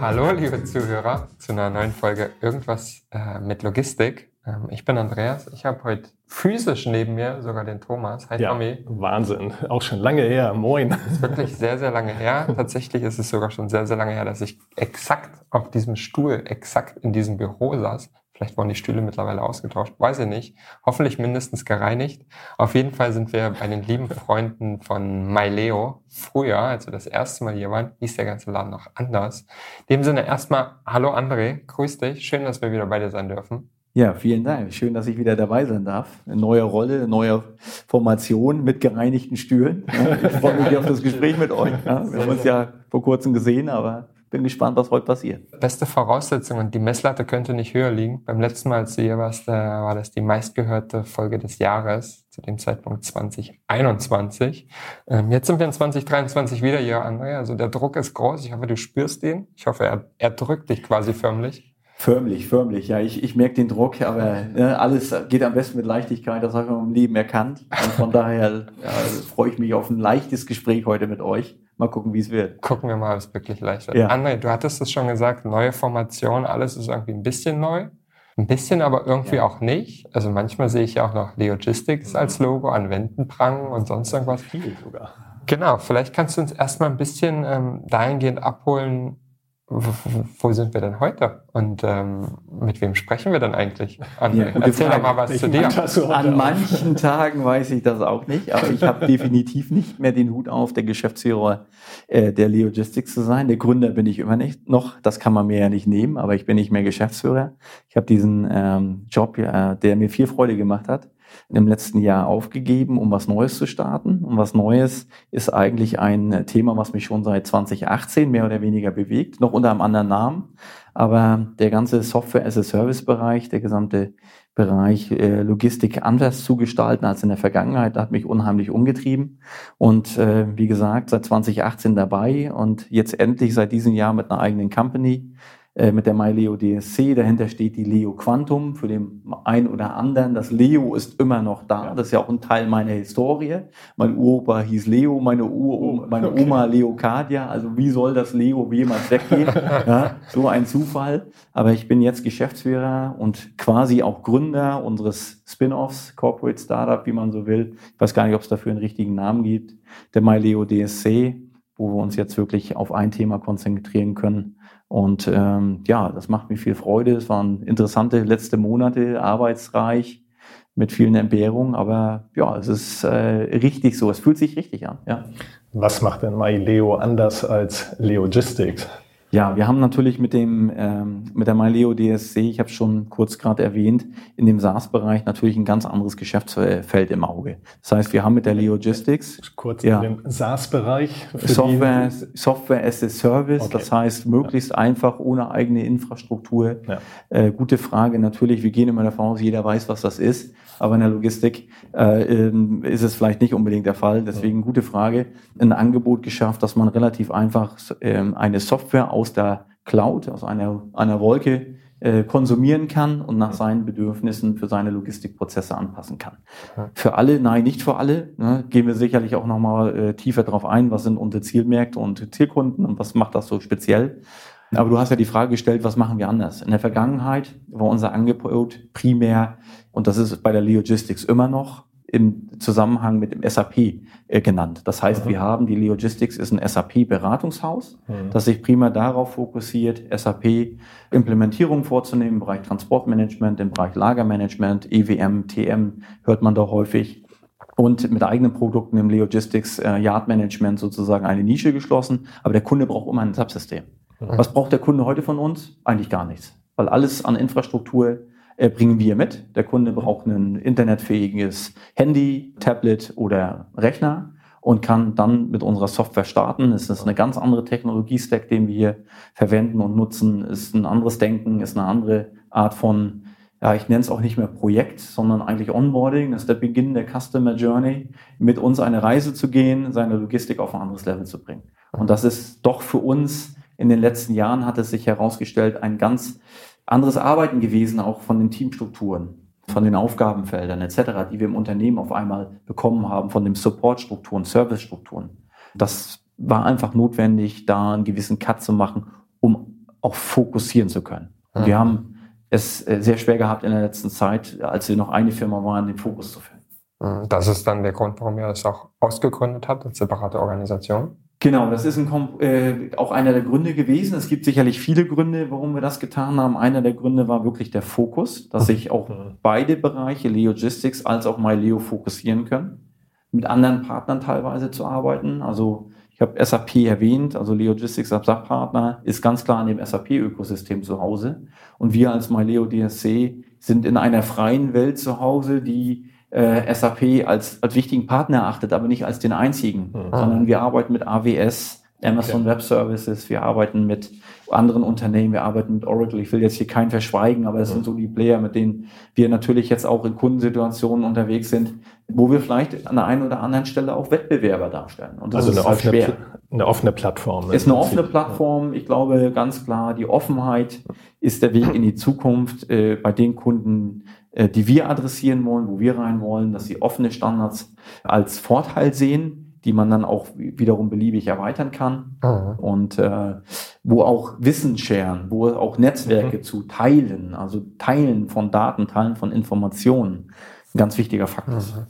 Hallo, liebe Zuhörer, zu einer neuen Folge Irgendwas äh, mit Logistik. Ähm, ich bin Andreas. Ich habe heute physisch neben mir sogar den Thomas. Hi, ja, Tommy. Wahnsinn. Auch schon lange her. Moin. Das ist wirklich sehr, sehr lange her. Tatsächlich ist es sogar schon sehr, sehr lange her, dass ich exakt auf diesem Stuhl, exakt in diesem Büro saß. Vielleicht wurden die Stühle mittlerweile ausgetauscht, weiß ich nicht. Hoffentlich mindestens gereinigt. Auf jeden Fall sind wir bei den lieben Freunden von MyLeo. Früher, als wir das erste Mal hier waren, hieß der ganze Laden noch anders. In dem Sinne erstmal, hallo André, grüß dich. Schön, dass wir wieder bei dir sein dürfen. Ja, vielen Dank. Schön, dass ich wieder dabei sein darf. Eine neue Rolle, neue Formation mit gereinigten Stühlen. Ich freue mich auf das Gespräch mit euch. Wir haben uns ja vor kurzem gesehen, aber bin gespannt, was heute passiert. Beste Voraussetzung und die Messlatte könnte nicht höher liegen. Beim letzten Mal, als du hier warst, war das die meistgehörte Folge des Jahres, zu dem Zeitpunkt 2021. Ähm, jetzt sind wir in 2023 wieder hier, André. Also der Druck ist groß. Ich hoffe, du spürst den. Ich hoffe, er, er drückt dich quasi förmlich. Förmlich, förmlich. Ja, ich, ich merke den Druck, aber ne, alles geht am besten mit Leichtigkeit. Das habe ich im Leben erkannt. Und von daher ja, freue ich mich auf ein leichtes Gespräch heute mit euch. Mal gucken, wie es wird. Gucken wir mal, ob es wirklich leicht wird. Ja. André, du hattest es schon gesagt, neue Formation, alles ist irgendwie ein bisschen neu. Ein bisschen, aber irgendwie ja. auch nicht. Also manchmal sehe ich ja auch noch Logistics als Logo an Wänden prangen und sonst irgendwas. Viel sogar. Genau, vielleicht kannst du uns erstmal ein bisschen ähm, dahingehend abholen, wo sind wir denn heute? Und ähm, mit wem sprechen wir denn eigentlich? An, ja, erzähl doch mal was zu dir. An manchen Tagen weiß ich das auch nicht, aber ich habe definitiv nicht mehr den Hut auf, der Geschäftsführer äh, der Logistics zu sein. Der Gründer bin ich immer nicht noch. Das kann man mir ja nicht nehmen, aber ich bin nicht mehr Geschäftsführer. Ich habe diesen ähm, Job, äh, der mir viel Freude gemacht hat, im letzten Jahr aufgegeben, um was Neues zu starten. Und was Neues ist eigentlich ein Thema, was mich schon seit 2018 mehr oder weniger bewegt, noch unter einem anderen Namen. Aber der ganze Software-as-a-Service-Bereich, der gesamte Bereich äh, Logistik anders zu gestalten als in der Vergangenheit, hat mich unheimlich umgetrieben. Und äh, wie gesagt, seit 2018 dabei und jetzt endlich seit diesem Jahr mit einer eigenen Company mit der MyLeo DSC. Dahinter steht die Leo Quantum für den einen oder anderen. Das Leo ist immer noch da. Das ist ja auch ein Teil meiner Historie. Mein Uropa hieß Leo, meine, Uroma, oh, meine okay. Oma Leocadia. Also wie soll das Leo jemals weggehen? ja, so ein Zufall. Aber ich bin jetzt Geschäftsführer und quasi auch Gründer unseres Spin-offs, Corporate Startup, wie man so will. Ich weiß gar nicht, ob es dafür einen richtigen Namen gibt. Der MyLeo DSC, wo wir uns jetzt wirklich auf ein Thema konzentrieren können und ähm, ja, das macht mir viel Freude. Es waren interessante letzte Monate, arbeitsreich, mit vielen Entbehrungen, aber ja, es ist äh, richtig so. Es fühlt sich richtig an. Ja. Was macht denn MyLeo anders als Leogistics? Ja, wir haben natürlich mit dem ähm, mit der MyLeo DSC, ich habe schon kurz gerade erwähnt, in dem SaaS-Bereich natürlich ein ganz anderes Geschäftsfeld im Auge. Das heißt, wir haben mit der Leogistics kurz ja, in dem SaaS-Bereich Software Software as a Service, okay. das heißt möglichst ja. einfach ohne eigene Infrastruktur. Ja. Äh, gute Frage natürlich. Wir gehen immer davon aus, jeder weiß, was das ist, aber in der Logistik äh, ähm, ist es vielleicht nicht unbedingt der Fall. Deswegen gute Frage. Ein Angebot geschafft, dass man relativ einfach äh, eine Software aus der Cloud, aus einer, einer Wolke, äh, konsumieren kann und nach seinen Bedürfnissen für seine Logistikprozesse anpassen kann. Für alle, nein, nicht für alle. Ne, gehen wir sicherlich auch nochmal äh, tiefer darauf ein, was sind unsere Zielmärkte und Zielkunden und was macht das so speziell. Aber du hast ja die Frage gestellt, was machen wir anders? In der Vergangenheit war unser Angebot primär, und das ist bei der Logistics immer noch, im Zusammenhang mit dem SAP äh, genannt. Das heißt, mhm. wir haben die Logistics ist ein SAP-Beratungshaus, mhm. das sich prima darauf fokussiert, SAP-Implementierung vorzunehmen im Bereich Transportmanagement, im Bereich Lagermanagement, EWM, TM hört man da häufig. Und mit eigenen Produkten im Logistics äh, Yard Management sozusagen eine Nische geschlossen. Aber der Kunde braucht immer ein Subsystem. Mhm. Was braucht der Kunde heute von uns? Eigentlich gar nichts. Weil alles an Infrastruktur bringen wir mit. Der Kunde braucht ein internetfähiges Handy, Tablet oder Rechner. und kann dann mit unserer Software starten. Es ist eine ganz andere Technologie-Stack, den wir hier verwenden und nutzen. Es ist ein anderes Denken, ist eine andere Art von, ja, ich nenne es auch nicht mehr Projekt, sondern eigentlich Onboarding. Das ist der Beginn der Customer Journey, mit uns eine Reise zu gehen, seine Logistik auf ein anderes Level zu bringen. Und das ist doch für uns in den letzten Jahren hat es sich herausgestellt, ein ganz anderes Arbeiten gewesen, auch von den Teamstrukturen von den Aufgabenfeldern etc., die wir im Unternehmen auf einmal bekommen haben, von den Supportstrukturen, Servicestrukturen. Das war einfach notwendig, da einen gewissen Cut zu machen, um auch fokussieren zu können. Und wir haben es äh, sehr schwer gehabt in der letzten Zeit, als wir noch eine Firma waren, den Fokus zu finden. Das ist dann der Grund, warum ihr das auch ausgegründet habt als separate Organisation? Genau, das ist ein, äh, auch einer der Gründe gewesen. Es gibt sicherlich viele Gründe, warum wir das getan haben. Einer der Gründe war wirklich der Fokus, dass sich auch beide Bereiche, Leogistics als auch MyLeo, fokussieren können, mit anderen Partnern teilweise zu arbeiten. Also ich habe SAP erwähnt, also Leogistics als Partner ist ganz klar in dem SAP-Ökosystem zu Hause. Und wir als MyLeo DSC sind in einer freien Welt zu Hause, die äh, SAP als, als wichtigen Partner erachtet, aber nicht als den einzigen, mhm. sondern wir arbeiten mit AWS, Amazon okay. Web Services, wir arbeiten mit anderen Unternehmen, wir arbeiten mit Oracle. Ich will jetzt hier keinen verschweigen, aber es mhm. sind so die Player, mit denen wir natürlich jetzt auch in Kundensituationen unterwegs sind, wo wir vielleicht an der einen oder anderen Stelle auch Wettbewerber darstellen. Und das also ist eine, halt offene, schwer. eine offene Plattform. Ist eine offene Plattform. Ich glaube ganz klar, die Offenheit ist der Weg in die Zukunft äh, bei den Kunden, die wir adressieren wollen, wo wir rein wollen, dass sie offene Standards als Vorteil sehen, die man dann auch wiederum beliebig erweitern kann mhm. und äh, wo auch Wissen scheren, wo auch Netzwerke mhm. zu teilen, also Teilen von Daten, Teilen von Informationen, ein ganz wichtiger Faktor ist. Mhm.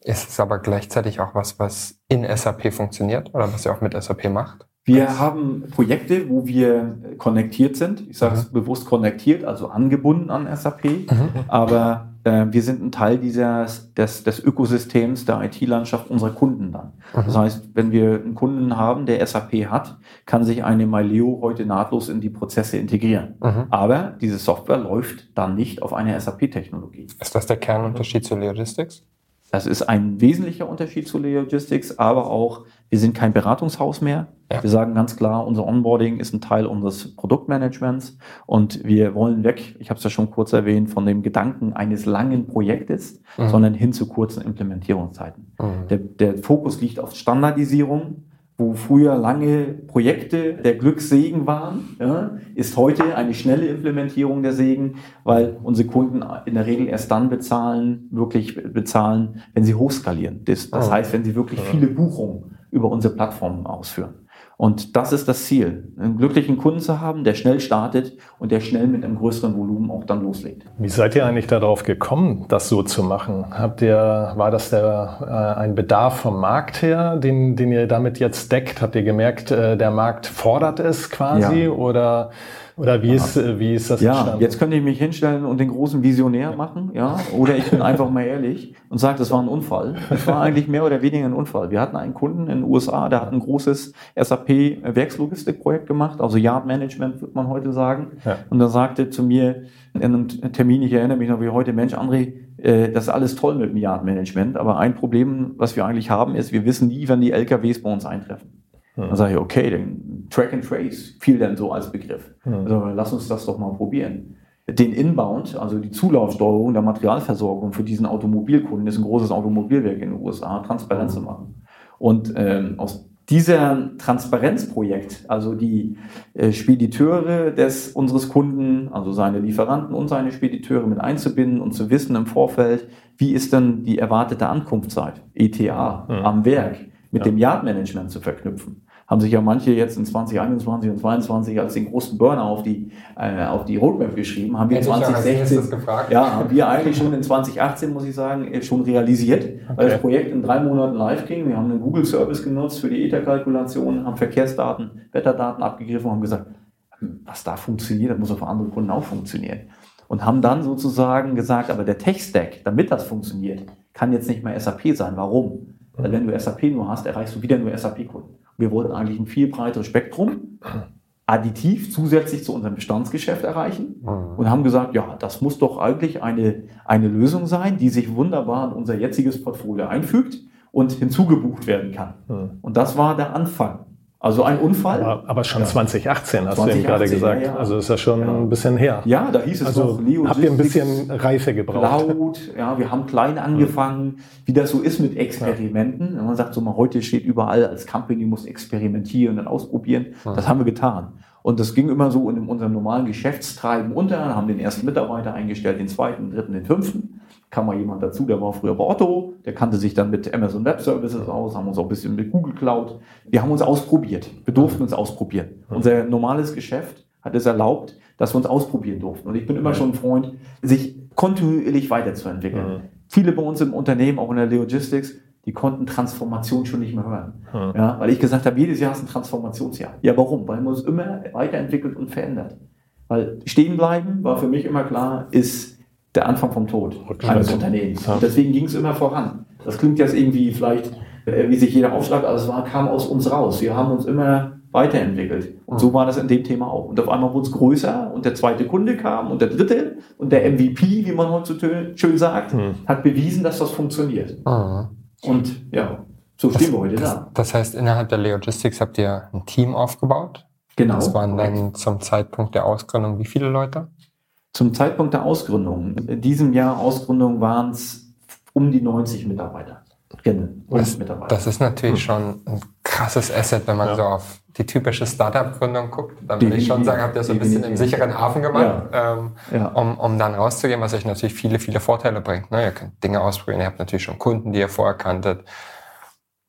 Ist es aber gleichzeitig auch was, was in SAP funktioniert oder was ihr auch mit SAP macht? Wir haben Projekte, wo wir konnektiert sind. Ich sage es mhm. bewusst konnektiert, also angebunden an SAP. Mhm. Aber äh, wir sind ein Teil dieses, des, des Ökosystems der IT-Landschaft unserer Kunden dann. Mhm. Das heißt, wenn wir einen Kunden haben, der SAP hat, kann sich eine Myleo heute nahtlos in die Prozesse integrieren. Aber diese Software läuft dann nicht auf einer SAP-Technologie. Ist das der Kernunterschied zu Logistics? Das ist ein wesentlicher Unterschied zu Logistics, aber auch, wir sind kein Beratungshaus mehr. Ja. Wir sagen ganz klar, unser Onboarding ist ein Teil unseres Produktmanagements und wir wollen weg, ich habe es ja schon kurz erwähnt, von dem Gedanken eines langen Projektes, mhm. sondern hin zu kurzen Implementierungszeiten. Mhm. Der, der Fokus liegt auf Standardisierung, wo früher lange Projekte der Glückssegen waren, ja, ist heute eine schnelle Implementierung der Segen, weil unsere Kunden in der Regel erst dann bezahlen, wirklich bezahlen, wenn sie hochskalieren. Das, das oh. heißt, wenn sie wirklich viele Buchungen über unsere Plattformen ausführen. Und das ist das Ziel, einen glücklichen Kunden zu haben, der schnell startet und der schnell mit einem größeren Volumen auch dann loslegt. Wie seid ihr eigentlich darauf gekommen, das so zu machen? Habt ihr, war das der, äh, ein Bedarf vom Markt her, den, den ihr damit jetzt deckt? Habt ihr gemerkt, äh, der Markt fordert es quasi ja. oder oder wie ist, äh, wie ist das Ja, entstanden? jetzt könnte ich mich hinstellen und den großen Visionär machen, ja. Oder ich bin einfach mal ehrlich und sage, das war ein Unfall. Es war eigentlich mehr oder weniger ein Unfall. Wir hatten einen Kunden in den USA, der hat ein großes SAP-Werkslogistikprojekt gemacht, also Yard Management, würde man heute sagen. Ja. Und er sagte zu mir in einem Termin, ich erinnere mich noch wie heute, Mensch, André, äh, das ist alles toll mit dem Yard Management, aber ein Problem, was wir eigentlich haben, ist, wir wissen nie, wann die LKWs bei uns eintreffen. Hm. Dann sage ich, okay, dann Track and Trace fiel dann so als Begriff. Hm. Also lass uns das doch mal probieren. Den Inbound, also die Zulaufsteuerung der Materialversorgung für diesen Automobilkunden, ist ein großes Automobilwerk in den USA, transparent zu machen. Und ähm, aus dieser Transparenzprojekt, also die äh, Spediteure des unseres Kunden, also seine Lieferanten und seine Spediteure mit einzubinden und zu wissen im Vorfeld, wie ist denn die erwartete Ankunftszeit, ETA, mhm. am Werk, mit ja. dem Yard-Management zu verknüpfen haben sich ja manche jetzt in 2021 und 2022 als den großen Burner auf die, äh, auf die Roadmap geschrieben, haben wir Hätte 2016, ja, haben wir eigentlich schon in 2018, muss ich sagen, schon realisiert, okay. weil das Projekt in drei Monaten live ging. Wir haben einen Google-Service genutzt für die ETA-Kalkulation, haben Verkehrsdaten, Wetterdaten abgegriffen und haben gesagt, hm, was da funktioniert, das muss auch für andere Kunden auch funktionieren. Und haben dann sozusagen gesagt, aber der Tech-Stack, damit das funktioniert, kann jetzt nicht mehr SAP sein. Warum? Weil wenn du SAP nur hast, erreichst du wieder nur SAP-Kunden. Wir wollten eigentlich ein viel breiteres Spektrum additiv zusätzlich zu unserem Bestandsgeschäft erreichen mhm. und haben gesagt, ja, das muss doch eigentlich eine, eine Lösung sein, die sich wunderbar in unser jetziges Portfolio einfügt und hinzugebucht werden kann. Mhm. Und das war der Anfang. Also ein Unfall. Aber, aber schon ja. 2018 hast 2018, du eben gerade gesagt. Ja, ja. Also ist ja schon ein bisschen her. Ja, da hieß es also noch, Leo habt ihr ein bisschen Reife gebraucht. Laut, ja, wir haben klein angefangen, wie das so ist mit Experimenten. Man sagt so mal, heute steht überall als Company muss experimentieren und ausprobieren. Das haben wir getan. Und das ging immer so in unserem normalen Geschäftstreiben unter, haben den ersten Mitarbeiter eingestellt, den zweiten, den dritten, den fünften kam mal jemand dazu, der war früher bei Otto, der kannte sich dann mit Amazon Web Services aus, haben uns auch ein bisschen mit Google Cloud. Wir haben uns ausprobiert. Wir durften uns ausprobieren. Unser normales Geschäft hat es erlaubt, dass wir uns ausprobieren durften. Und ich bin immer schon ein Freund, sich kontinuierlich weiterzuentwickeln. Mhm. Viele bei uns im Unternehmen, auch in der Logistics, die konnten Transformation schon nicht mehr hören. Mhm. Ja, weil ich gesagt habe, jedes Jahr ist ein Transformationsjahr. Ja, warum? Weil man es immer weiterentwickelt und verändert. Weil stehen bleiben war für mich immer klar, ist der Anfang vom Tod okay. eines Unternehmens. Ja. Deswegen ging es immer voran. Das klingt jetzt irgendwie vielleicht, äh, wie sich jeder aufschreibt, aber es war, kam aus uns raus. Wir haben uns immer weiterentwickelt. Und so war das in dem Thema auch. Und auf einmal wurde es größer und der zweite Kunde kam und der dritte und der MVP, wie man heute so schön sagt, mhm. hat bewiesen, dass das funktioniert. Mhm. Und ja, so stehen das, wir heute das, da. Das heißt, innerhalb der Logistics habt ihr ein Team aufgebaut? Genau. Das waren dann zum Zeitpunkt der Ausgründung wie viele Leute? Zum Zeitpunkt der Ausgründung, in diesem Jahr Ausgründung waren es um die 90 Mitarbeiter. Genau, das, das ist natürlich hm. schon ein krasses Asset, wenn man ja. so auf die typische Startup-Gründung guckt. Dann würde ich schon sagen, habt ihr so ein bisschen im sicheren Hafen gemacht, ja. Ähm, ja. Um, um dann rauszugehen, was euch natürlich viele, viele Vorteile bringt. Ne? Ihr könnt Dinge ausprobieren, ihr habt natürlich schon Kunden, die ihr vorher kanntet.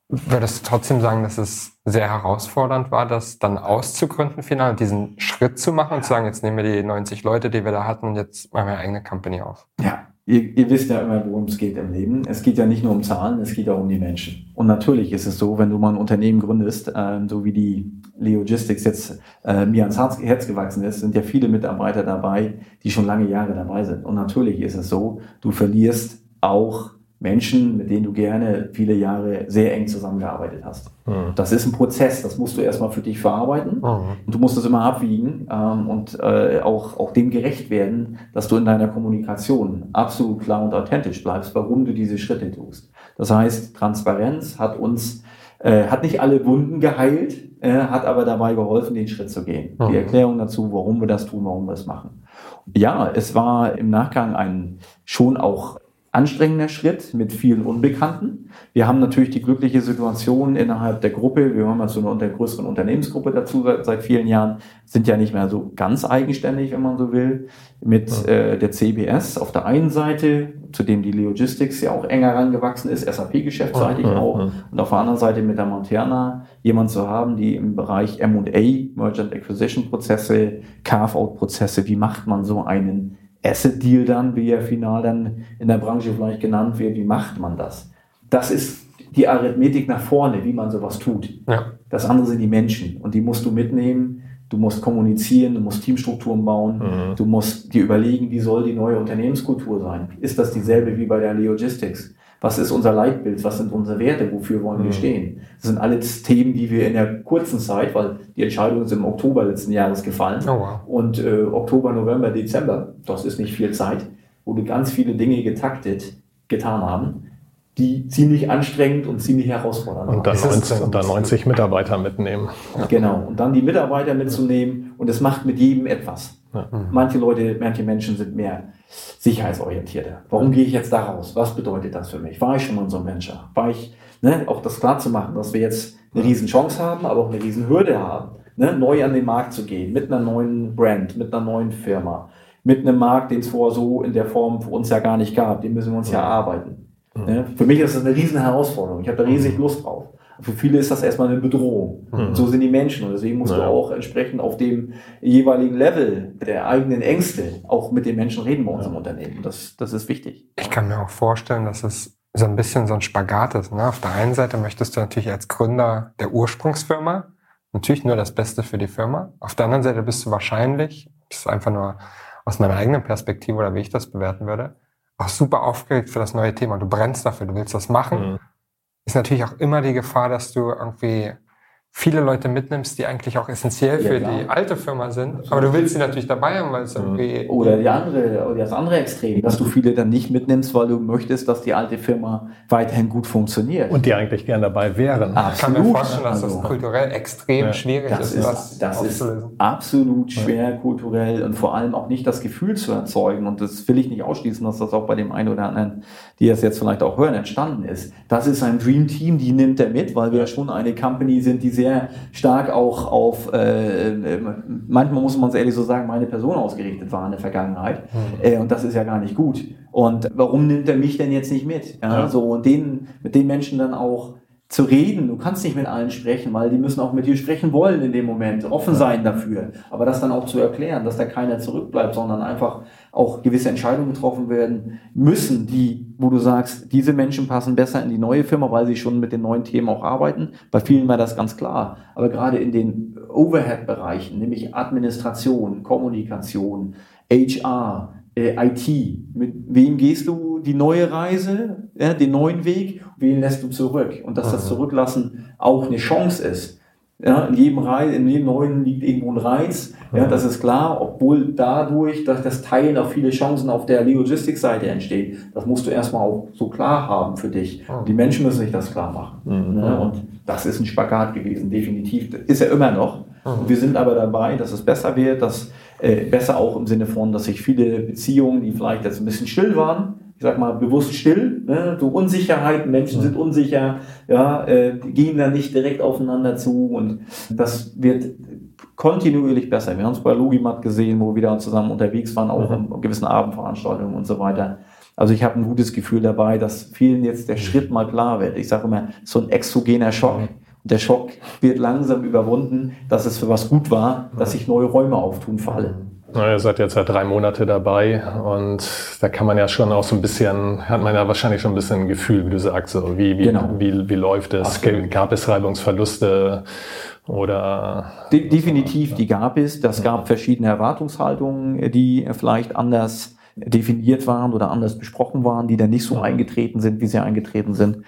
Würdest du trotzdem sagen, dass es sehr herausfordernd war, das dann auszugründen final diesen Schritt zu machen und zu sagen, jetzt nehmen wir die 90 Leute, die wir da hatten und jetzt machen wir eine eigene Company auf? Ja, ihr, ihr wisst ja immer, worum es geht im Leben. Es geht ja nicht nur um Zahlen, es geht auch um die Menschen. Und natürlich ist es so, wenn du mal ein Unternehmen gründest, äh, so wie die Leogistics jetzt äh, mir ans Herz gewachsen ist, sind ja viele Mitarbeiter dabei, die schon lange Jahre dabei sind. Und natürlich ist es so, du verlierst auch Menschen, mit denen du gerne viele Jahre sehr eng zusammengearbeitet hast. Mhm. Das ist ein Prozess, das musst du erstmal für dich verarbeiten mhm. und du musst es immer abwiegen ähm, und äh, auch, auch dem gerecht werden, dass du in deiner Kommunikation absolut klar und authentisch bleibst, warum du diese Schritte tust. Das heißt, Transparenz hat uns, äh, hat nicht alle Wunden geheilt, äh, hat aber dabei geholfen, den Schritt zu gehen. Mhm. Die Erklärung dazu, warum wir das tun, warum wir es machen. Ja, es war im Nachgang ein schon auch anstrengender Schritt mit vielen Unbekannten. Wir haben natürlich die glückliche Situation innerhalb der Gruppe, wir haben also eine größeren Unternehmensgruppe dazu seit, seit, vielen Jahren, sind ja nicht mehr so ganz eigenständig, wenn man so will, mit ja. äh, der CBS auf der einen Seite, zu dem die Logistics ja auch enger rangewachsen ist, SAP-geschäftsseitig ja, auch, ja, und auf der anderen Seite mit der Monterna jemand zu haben, die im Bereich M&A, Merchant Acquisition Prozesse, Carve-out-Prozesse, wie macht man so einen Asset Deal dann, wie er final dann in der Branche vielleicht genannt wird, wie macht man das? Das ist die Arithmetik nach vorne, wie man sowas tut. Ja. Das andere sind die Menschen und die musst du mitnehmen. Du musst kommunizieren, du musst Teamstrukturen bauen, mhm. du musst dir überlegen, wie soll die neue Unternehmenskultur sein? Ist das dieselbe wie bei der Logistics? Was ist unser Leitbild? Was sind unsere Werte? Wofür wollen wir mhm. stehen? Das sind alles Themen, die wir in der kurzen Zeit, weil die Entscheidung ist im Oktober letzten Jahres gefallen. Oh wow. Und äh, Oktober, November, Dezember, das ist nicht viel Zeit, wo wir ganz viele Dinge getaktet getan haben, die ziemlich anstrengend und ziemlich herausfordernd und dann 19, und dann 90 Mitarbeiter mitnehmen. Genau, und dann die Mitarbeiter mitzunehmen und es macht mit jedem etwas. Ja. Manche Leute, manche Menschen sind mehr sicherheitsorientierter. Warum gehe ich jetzt da raus? Was bedeutet das für mich? War ich schon mal in so einem Venture? War ich, ne, auch das klar zu machen, dass wir jetzt eine Riesenchance haben, aber auch eine Riesenhürde haben, ne, neu an den Markt zu gehen, mit einer neuen Brand, mit einer neuen Firma, mit einem Markt, den es vorher so in der Form für uns ja gar nicht gab. Den müssen wir uns ja, ja arbeiten. Mhm. Ne? Für mich ist das eine riesen Herausforderung. Ich habe da riesig mhm. Lust drauf. Für viele ist das erstmal eine Bedrohung. Mhm. So sind die Menschen und deswegen musst naja. du auch entsprechend auf dem jeweiligen Level der eigenen Ängste auch mit den Menschen reden bei uns ja. Unternehmen. Das, das ist wichtig. Ich kann mir auch vorstellen, dass es so ein bisschen so ein Spagat ist. Ne? Auf der einen Seite möchtest du natürlich als Gründer der Ursprungsfirma natürlich nur das Beste für die Firma. Auf der anderen Seite bist du wahrscheinlich, das ist einfach nur aus meiner eigenen Perspektive oder wie ich das bewerten würde, auch super aufgeregt für das neue Thema. Du brennst dafür, du willst das machen. Mhm ist natürlich auch immer die Gefahr, dass du irgendwie viele Leute mitnimmst, die eigentlich auch essentiell ja, für klar. die alte Firma sind. Aber du willst sie natürlich dabei haben, weil es irgendwie. Oder die andere, oder das andere Extrem, dass du viele dann nicht mitnimmst, weil du möchtest, dass die alte Firma weiterhin gut funktioniert. Und die eigentlich gern dabei wären. Absolut. Ich kann mir vorstellen, dass also, das kulturell extrem ja. schwierig das ist. Das, das ist absolut schwer kulturell und vor allem auch nicht das Gefühl zu erzeugen. Und das will ich nicht ausschließen, dass das auch bei dem einen oder anderen, die es jetzt vielleicht auch hören, entstanden ist. Das ist ein Dream Team, die nimmt er mit, weil wir ja schon eine Company sind, die sehr sehr stark auch auf, äh, äh, manchmal muss man es ehrlich so sagen, meine Person ausgerichtet war in der Vergangenheit. Mhm. Äh, und das ist ja gar nicht gut. Und warum nimmt er mich denn jetzt nicht mit? Ja, ja. So, und den, mit den Menschen dann auch zu reden. Du kannst nicht mit allen sprechen, weil die müssen auch mit dir sprechen wollen in dem Moment, offen sein dafür. Aber das dann auch zu erklären, dass da keiner zurückbleibt, sondern einfach auch gewisse Entscheidungen getroffen werden müssen, die, wo du sagst, diese Menschen passen besser in die neue Firma, weil sie schon mit den neuen Themen auch arbeiten. Bei vielen war das ganz klar. Aber gerade in den Overhead-Bereichen, nämlich Administration, Kommunikation, HR, äh, IT. Mit wem gehst du die neue Reise, ja, den neuen Weg? Wen lässt du zurück? Und dass das. Zurücklassen auch eine Chance ist. Ja, in jedem Reiz, in jedem neuen liegt irgendwo ein Reiz. Ja, das ist klar, obwohl dadurch, dass das Teilen auch viele Chancen auf der Logistik-Seite entstehen. Das musst du erstmal auch so klar haben für dich. Mhm. Die Menschen müssen sich das klar machen. Mhm. Ne? Und das ist ein Spagat gewesen, definitiv. Ist er immer noch. Mhm. Wir sind aber dabei, dass es besser wird, dass äh, besser auch im Sinne von, dass sich viele Beziehungen, die vielleicht jetzt ein bisschen still waren, ich sag mal bewusst still, ne? so Unsicherheiten, Menschen sind unsicher, ja, äh, gehen da nicht direkt aufeinander zu und das wird kontinuierlich besser. Wir haben es bei Logimat gesehen, wo wir da zusammen unterwegs waren, auch mhm. in gewissen Abendveranstaltungen und so weiter. Also ich habe ein gutes Gefühl dabei, dass vielen jetzt der Schritt mal klar wird. Ich sage immer, so ein exogener Schock der Schock wird langsam überwunden, dass es für was gut war, dass sich neue Räume auftun für alle. Na, ihr seid jetzt seit drei Monate dabei und da kann man ja schon auch so ein bisschen, hat man ja wahrscheinlich schon ein bisschen ein Gefühl, wie du sagst, so wie, wie, genau. wie, wie läuft es? Absolut. Gab es Reibungsverluste oder? De definitiv, die gab es. Das gab verschiedene Erwartungshaltungen, die vielleicht anders definiert waren oder anders besprochen waren, die dann nicht so eingetreten sind, wie sie eingetreten sind.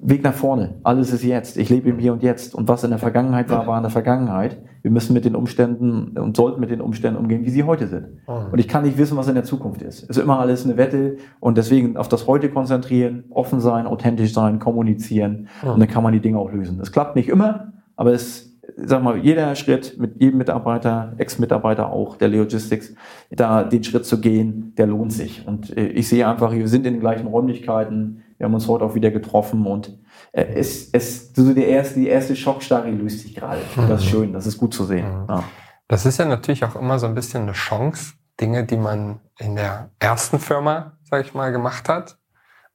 Weg nach vorne. Alles ist jetzt. Ich lebe im Hier und Jetzt. Und was in der Vergangenheit war, war in der Vergangenheit. Wir müssen mit den Umständen und sollten mit den Umständen umgehen, wie sie heute sind. Und ich kann nicht wissen, was in der Zukunft ist. Es ist immer alles eine Wette. Und deswegen auf das Heute konzentrieren, offen sein, authentisch sein, kommunizieren. Und dann kann man die Dinge auch lösen. Das klappt nicht immer, aber es, sag mal, jeder Schritt mit jedem Mitarbeiter, Ex-Mitarbeiter auch der Logistics, da den Schritt zu gehen, der lohnt sich. Und äh, ich sehe einfach, wir sind in den gleichen Räumlichkeiten wir haben uns heute auch wieder getroffen und äh, es, es, so die erste, die erste Schockstarre löst sich gerade. Das ist mhm. schön, das ist gut zu sehen. Mhm. Ja. Das ist ja natürlich auch immer so ein bisschen eine Chance, Dinge, die man in der ersten Firma, sag ich mal, gemacht hat,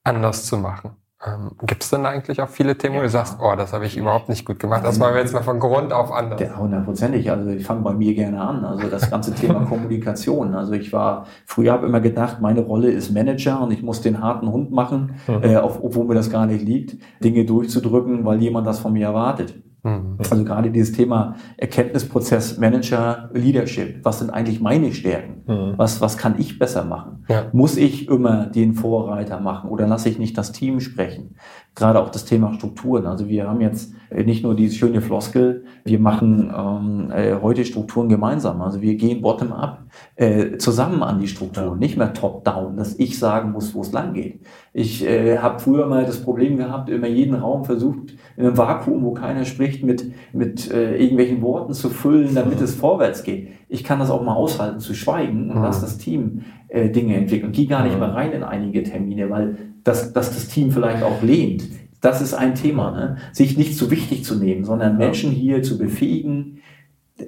anders zu machen. Ähm, Gibt es denn eigentlich auch viele Themen, wo du sagst, oh, das habe ich überhaupt nicht gut gemacht, das machen wir jetzt mal von Grund auf anders? Ja, hundertprozentig. Also ich fange bei mir gerne an. Also das ganze Thema Kommunikation. Also ich war, früher habe immer gedacht, meine Rolle ist Manager und ich muss den harten Hund machen, mhm. äh, obwohl mir das gar nicht liegt, Dinge durchzudrücken, weil jemand das von mir erwartet. Mhm. Also gerade dieses Thema Erkenntnisprozess, Manager, Leadership. Was sind eigentlich meine Stärken? Mhm. Was, was kann ich besser machen? Ja. Muss ich immer den Vorreiter machen oder lasse ich nicht das Team sprechen? Gerade auch das Thema Strukturen. Also wir haben jetzt nicht nur diese schöne Floskel, wir machen ähm, äh, heute Strukturen gemeinsam. Also wir gehen bottom-up äh, zusammen an die Strukturen, nicht mehr top-down, dass ich sagen muss, wo es lang geht. Ich äh, habe früher mal das Problem gehabt, immer jeden Raum versucht, in einem Vakuum, wo keiner spricht, mit, mit äh, irgendwelchen Worten zu füllen, damit es vorwärts geht. Ich kann das auch mal aushalten, zu schweigen und mhm. lass das Team äh, Dinge entwickeln. Geh gar nicht mhm. mehr rein in einige Termine, weil das, dass das Team vielleicht auch lehnt. Das ist ein Thema, ne? sich nicht zu wichtig zu nehmen, sondern Menschen hier zu befähigen,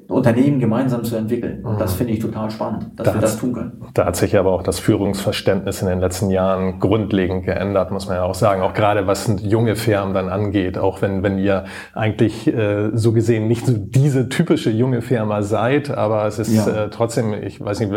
Unternehmen gemeinsam zu entwickeln. Und das mhm. finde ich total spannend, dass da wir das tun können. Da hat sich aber auch das Führungsverständnis in den letzten Jahren grundlegend geändert, muss man ja auch sagen. Auch gerade was junge Firmen dann angeht, auch wenn, wenn ihr eigentlich äh, so gesehen nicht so diese typische junge Firma seid, aber es ist ja. äh, trotzdem, ich weiß nicht,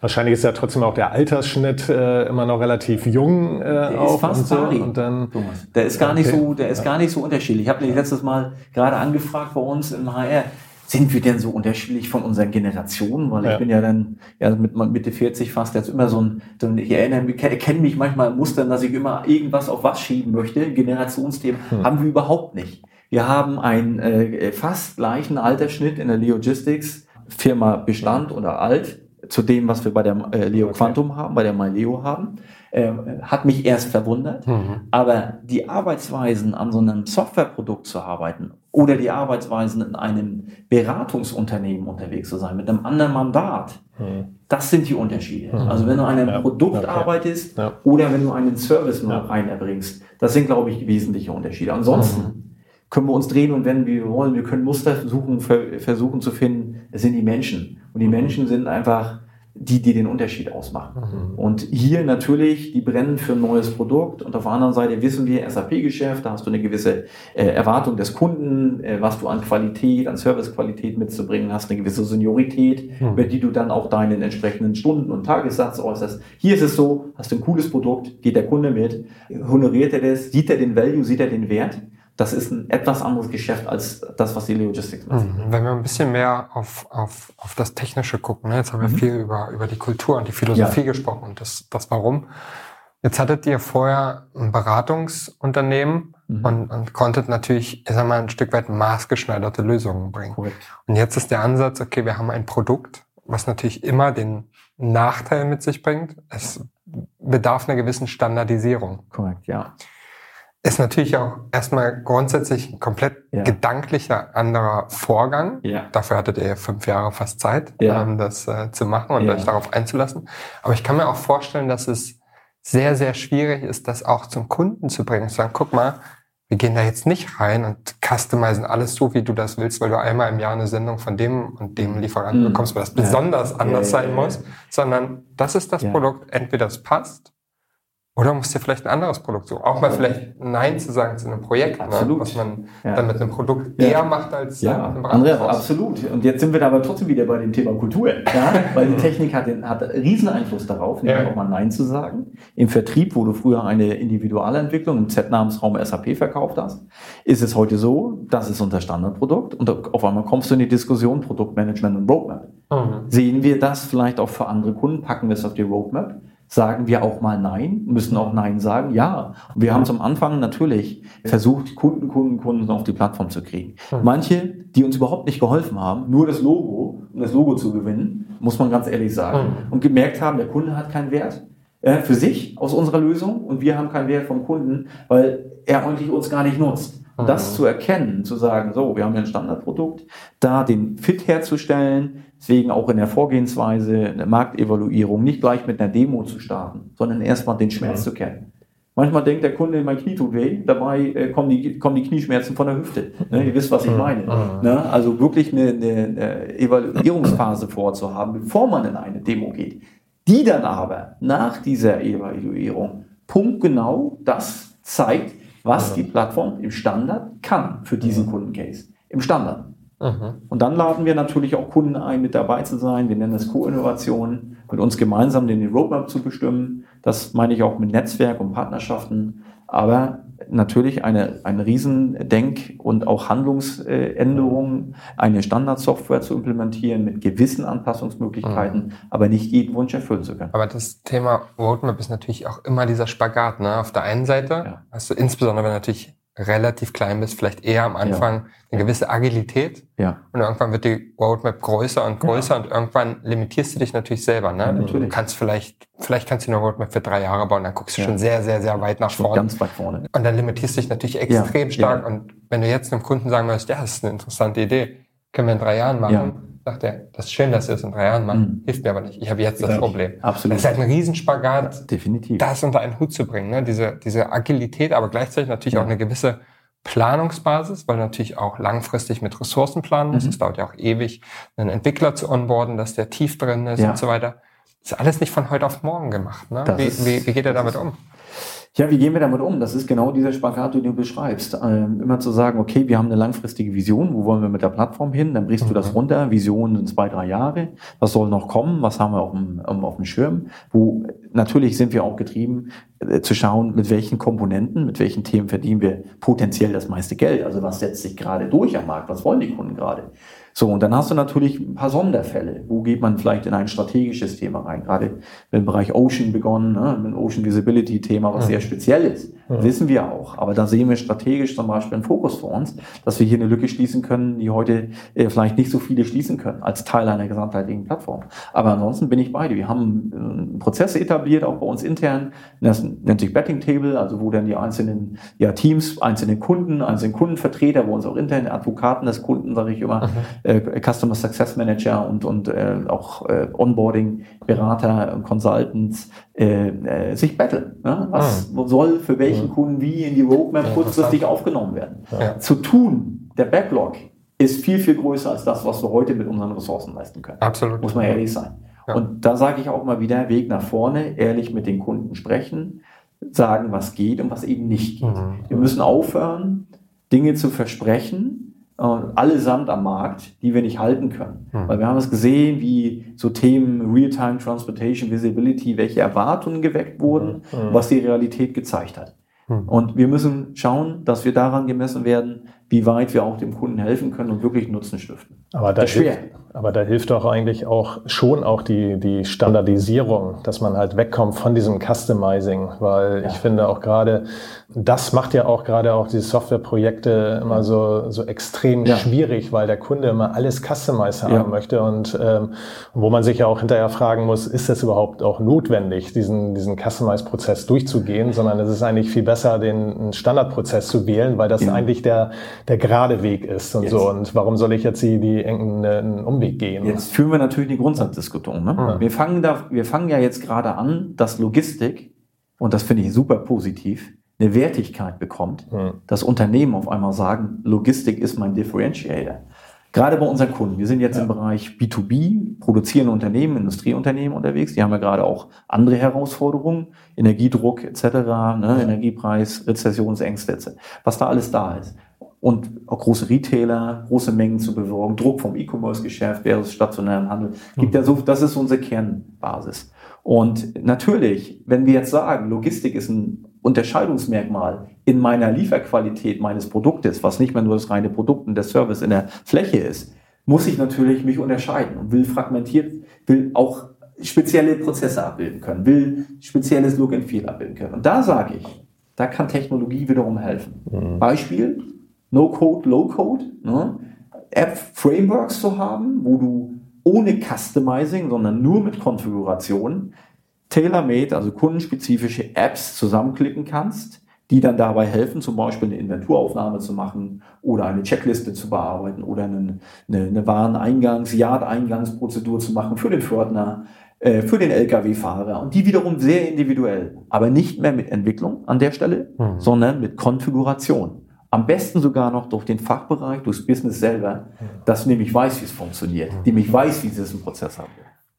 wahrscheinlich ist ja trotzdem auch der Altersschnitt äh, immer noch relativ jung äh, der auch. Ist fast und, so. und dann, Thomas. Der ist gar okay. nicht so, der ist gar nicht so unterschiedlich. Ich habe letztes Mal gerade angefragt bei uns im HR sind wir denn so unterschiedlich von unseren Generationen? Weil ja. ich bin ja dann ja, mit Mitte 40 fast jetzt immer so ein, so ein ich erinnere mich, erkenne mich manchmal Mustern, dass ich immer irgendwas auf was schieben möchte. Generationsthemen hm. haben wir überhaupt nicht. Wir haben einen äh, fast gleichen Altersschnitt in der Leogistics, Firma Bestand oder alt, zu dem, was wir bei der äh, Leo okay. Quantum haben, bei der MyLeo haben. Äh, hat mich erst verwundert. Mhm. Aber die Arbeitsweisen an so einem Softwareprodukt zu arbeiten oder die Arbeitsweisen in einem Beratungsunternehmen unterwegs zu sein, mit einem anderen Mandat, mhm. das sind die Unterschiede. Mhm. Also wenn du an einem ja. Produkt okay. arbeitest ja. oder wenn du einen Service nur ja. rein erbringst, das sind, glaube ich, wesentliche Unterschiede. Ansonsten mhm. können wir uns drehen und wenden, wie wir wollen. Wir können Muster suchen, versuchen zu finden. Es sind die Menschen. Und die mhm. Menschen sind einfach die, die den Unterschied ausmachen. Mhm. Und hier natürlich, die brennen für ein neues Produkt und auf der anderen Seite wissen wir, SAP-Geschäft, da hast du eine gewisse äh, Erwartung des Kunden, äh, was du an Qualität, an Servicequalität mitzubringen hast, eine gewisse Seniorität, mhm. über die du dann auch deinen entsprechenden Stunden- und Tagessatz äußerst. Hier ist es so, hast du ein cooles Produkt, geht der Kunde mit, honoriert er das, sieht er den Value, sieht er den Wert das ist ein etwas anderes Geschäft als das, was die Logistics macht. Mhm. Wenn wir ein bisschen mehr auf, auf, auf das Technische gucken, ne? jetzt haben wir mhm. viel über, über die Kultur und die Philosophie ja. gesprochen und das, das Warum. Jetzt hattet ihr vorher ein Beratungsunternehmen mhm. und, und konntet natürlich, ich sag mal, ein Stück weit maßgeschneiderte Lösungen bringen. Correct. Und jetzt ist der Ansatz, okay, wir haben ein Produkt, was natürlich immer den Nachteil mit sich bringt. Es bedarf einer gewissen Standardisierung. Korrekt, ja ist natürlich auch erstmal grundsätzlich ein komplett ja. gedanklicher anderer Vorgang. Ja. Dafür hattet ihr fünf Jahre fast Zeit, ja. um das äh, zu machen und euch darauf einzulassen. Aber ich kann mir auch vorstellen, dass es sehr, sehr schwierig ist, das auch zum Kunden zu bringen. Zu sagen, guck mal, wir gehen da jetzt nicht rein und customizen alles so, wie du das willst, weil du einmal im Jahr eine Sendung von dem und dem Lieferanten mhm. bekommst, weil das besonders anders sein muss, sondern das ist das Produkt, entweder es passt oder musst du vielleicht ein anderes Produkt suchen. Auch mal vielleicht Nein zu sagen zu einem Projekt, ne? was man ja. dann mit einem Produkt eher macht als ja. mit einem Andrea, absolut. Und jetzt sind wir da aber trotzdem wieder bei dem Thema Kultur. Ja? Weil die Technik hat, den, hat riesen Einfluss darauf, nämlich auch mal Nein zu sagen. Im Vertrieb, wo du früher eine Individualentwicklung im Z-Namensraum SAP verkauft hast, ist es heute so, das ist unser Standardprodukt und auf einmal kommst du in die Diskussion Produktmanagement und Roadmap. Mhm. Sehen wir das vielleicht auch für andere Kunden? Packen wir es auf die Roadmap? Sagen wir auch mal Nein, müssen auch Nein sagen, ja. Und wir haben zum Anfang natürlich versucht, Kunden, Kunden, Kunden auf die Plattform zu kriegen. Hm. Manche, die uns überhaupt nicht geholfen haben, nur das Logo, um das Logo zu gewinnen, muss man ganz ehrlich sagen, hm. und gemerkt haben, der Kunde hat keinen Wert äh, für sich aus unserer Lösung und wir haben keinen Wert vom Kunden, weil er eigentlich uns gar nicht nutzt. Das hm. zu erkennen, zu sagen, so, wir haben ja ein Standardprodukt, da den Fit herzustellen, Deswegen auch in der Vorgehensweise, in der Marktevaluierung nicht gleich mit einer Demo zu starten, sondern erstmal den Schmerz ja. zu kennen. Manchmal denkt der Kunde, mein Knie tut weh, dabei äh, kommen, die, kommen die Knieschmerzen von der Hüfte. Ne? Ihr wisst, was ich meine. Ne? Also wirklich eine, eine, eine Evaluierungsphase vorzuhaben, bevor man in eine Demo geht. Die dann aber nach dieser Evaluierung punktgenau das zeigt, was die Plattform im Standard kann für diesen Kundencase. Im Standard. Mhm. Und dann laden wir natürlich auch Kunden ein, mit dabei zu sein. Wir nennen es Co-Innovation, mit uns gemeinsam den Roadmap zu bestimmen. Das meine ich auch mit Netzwerk und Partnerschaften. Aber natürlich eine, eine riesen Denk- und auch Handlungsänderung, eine Standardsoftware zu implementieren mit gewissen Anpassungsmöglichkeiten, mhm. aber nicht jeden Wunsch erfüllen zu können. Aber das Thema Roadmap ist natürlich auch immer dieser Spagat. Ne? Auf der einen Seite ja. hast du insbesondere, wenn natürlich relativ klein bist, vielleicht eher am Anfang eine gewisse Agilität. Ja. Und irgendwann wird die Roadmap größer und größer ja. und irgendwann limitierst du dich natürlich selber. Ne? Natürlich. Du kannst vielleicht, vielleicht kannst du eine Roadmap für drei Jahre bauen, dann guckst du schon sehr, sehr, sehr weit nach vorne. Ganz weit vorne. Und dann limitierst du dich natürlich extrem stark. Und wenn du jetzt einem Kunden sagen würdest, ja, das ist eine interessante Idee, können wir in drei Jahren machen, sagt er, das ist schön, dass ihr es in drei Jahren macht, mhm. hilft mir aber nicht. Ich habe jetzt das Problem. Absolut. Das ist halt ein Riesenspagat, definitiv. das unter einen Hut zu bringen. Ne? Diese, diese Agilität, aber gleichzeitig natürlich ja. auch eine gewisse Planungsbasis, weil natürlich auch langfristig mit Ressourcen planen muss. Es mhm. dauert ja auch ewig, einen Entwickler zu onboarden, dass der tief drin ist ja. und so weiter. Das ist alles nicht von heute auf morgen gemacht. Ne? Wie, wie, wie geht er damit um? Ja, wie gehen wir damit um? Das ist genau dieser Spagat, den du beschreibst. Ähm, immer zu sagen, okay, wir haben eine langfristige Vision, wo wollen wir mit der Plattform hin? Dann brichst mhm. du das mhm. runter. Visionen sind zwei, drei Jahre. Was soll noch kommen? Was haben wir auf dem, auf dem Schirm? Wo natürlich sind wir auch getrieben, äh, zu schauen, mit welchen Komponenten, mit welchen Themen verdienen wir potenziell das meiste Geld. Also was setzt sich gerade durch am Markt? Was wollen die Kunden gerade? So, und dann hast du natürlich ein paar Sonderfälle. Wo geht man vielleicht in ein strategisches Thema rein? Gerade im Bereich Ocean begonnen, ne, mit Ocean Visibility Thema, was ja. sehr speziell ist. Ja. Wissen wir auch. Aber da sehen wir strategisch zum Beispiel einen Fokus für uns, dass wir hier eine Lücke schließen können, die heute äh, vielleicht nicht so viele schließen können, als Teil einer gesamtheitlichen Plattform. Aber ansonsten bin ich bei dir. Wir haben äh, Prozesse etabliert, auch bei uns intern. Das nennt sich Betting Table, also wo dann die einzelnen ja, Teams, einzelne Kunden, einzelne Kundenvertreter, wo uns auch intern Advokaten des Kunden, sage ich immer, mhm äh, Customer Success Manager und, und äh, auch äh, Onboarding-Berater und Consultants äh, äh, sich battlen. Ne? Was ah. soll für welchen mhm. Kunden wie in die Roadmap ja, kurzfristig aufgenommen werden? Ja. Zu tun, der Backlog ist viel, viel größer als das, was wir heute mit unseren Ressourcen leisten können. Absolut. Muss man ehrlich sein. Ja. Und da sage ich auch mal wieder, Weg nach vorne, ehrlich mit den Kunden sprechen, sagen, was geht und was eben nicht geht. Mhm. Wir müssen aufhören, Dinge zu versprechen, allesamt am Markt, die wir nicht halten können. Hm. Weil wir haben es gesehen, wie so Themen Real-Time Transportation, Visibility, welche Erwartungen geweckt wurden, hm. hm. was die Realität gezeigt hat. Hm. Und wir müssen schauen, dass wir daran gemessen werden, wie weit wir auch dem Kunden helfen können und wirklich Nutzen stiften. Aber da, hilft, aber da hilft doch eigentlich auch schon auch die, die Standardisierung, dass man halt wegkommt von diesem Customizing, weil ja. ich finde auch gerade, das macht ja auch gerade auch diese Softwareprojekte immer so, so extrem ja. schwierig, weil der Kunde immer alles customized haben ja. möchte und ähm, wo man sich ja auch hinterher fragen muss, ist das überhaupt auch notwendig, diesen, diesen Customize-Prozess durchzugehen, sondern es ist eigentlich viel besser, den Standardprozess zu wählen, weil das eigentlich der der gerade Weg ist und jetzt. so. Und warum soll ich jetzt die, die einen Umweg gehen? Jetzt führen wir natürlich die Grundsatzdiskussion. Ne? Ja. Wir, fangen da, wir fangen ja jetzt gerade an, dass Logistik, und das finde ich super positiv, eine Wertigkeit bekommt, ja. dass Unternehmen auf einmal sagen, Logistik ist mein Differentiator. Gerade bei unseren Kunden. Wir sind jetzt ja. im Bereich B2B, produzierende Unternehmen, Industrieunternehmen unterwegs. Die haben ja gerade auch andere Herausforderungen, Energiedruck etc., ne, Energiepreis, Rezessionsängste etc. Was da alles da ist und auch große Retailer, große Mengen zu besorgen, Druck vom E-Commerce-Geschäft versus stationären Handel. Gibt ja so, das ist unsere Kernbasis. Und natürlich, wenn wir jetzt sagen, Logistik ist ein Unterscheidungsmerkmal in meiner Lieferqualität meines Produktes, was nicht mehr nur das reine Produkt und der Service in der Fläche ist, muss ich natürlich mich unterscheiden und will fragmentiert, will auch spezielle Prozesse abbilden können, will spezielles Look and Feel abbilden können. Und da sage ich, da kann Technologie wiederum helfen. Mhm. Beispiel, No-Code, Low-Code, ne? App-Frameworks zu haben, wo du ohne Customizing, sondern nur mit Konfiguration tailor-made, also kundenspezifische Apps zusammenklicken kannst, die dann dabei helfen, zum Beispiel eine Inventuraufnahme zu machen oder eine Checkliste zu bearbeiten oder eine, eine, eine Wareneingangs-, Yard-Eingangsprozedur zu machen für den Fördner, äh, für den Lkw-Fahrer und die wiederum sehr individuell, aber nicht mehr mit Entwicklung an der Stelle, mhm. sondern mit Konfiguration. Am besten sogar noch durch den Fachbereich, durchs Business selber, dass nämlich weiß, wie es funktioniert, mhm. nämlich weiß, wie sie es im Prozess haben.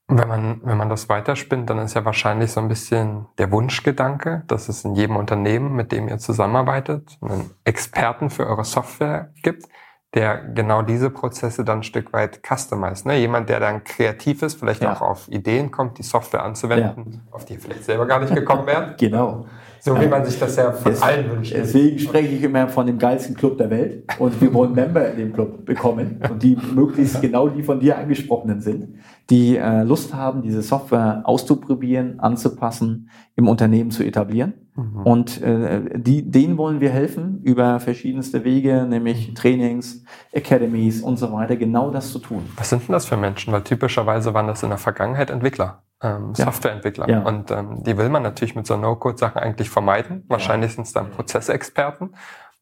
Wenn man, wenn man das weiterspinnt, dann ist ja wahrscheinlich so ein bisschen der Wunschgedanke, dass es in jedem Unternehmen, mit dem ihr zusammenarbeitet, einen Experten für eure Software gibt, der genau diese Prozesse dann ein Stück weit customized. Ne? Jemand, der dann kreativ ist, vielleicht ja. auch auf Ideen kommt, die Software anzuwenden, ja. auf die ihr vielleicht selber gar nicht gekommen wärt. genau. So wie man sich das ja von Des, allen wünscht. Deswegen spreche ich immer von dem geilsten Club der Welt und wir wollen Member in dem Club bekommen und die möglichst genau die von dir angesprochenen sind, die äh, Lust haben, diese Software auszuprobieren, anzupassen, im Unternehmen zu etablieren. Mhm. Und äh, die, denen wollen wir helfen über verschiedenste Wege, nämlich Trainings, Academies und so weiter, genau das zu tun. Was sind denn das für Menschen? Weil typischerweise waren das in der Vergangenheit Entwickler ähm, Softwareentwickler. Ja. Und ähm, die will man natürlich mit so No-Code-Sachen eigentlich vermeiden. Wahrscheinlich sind es dann Prozessexperten.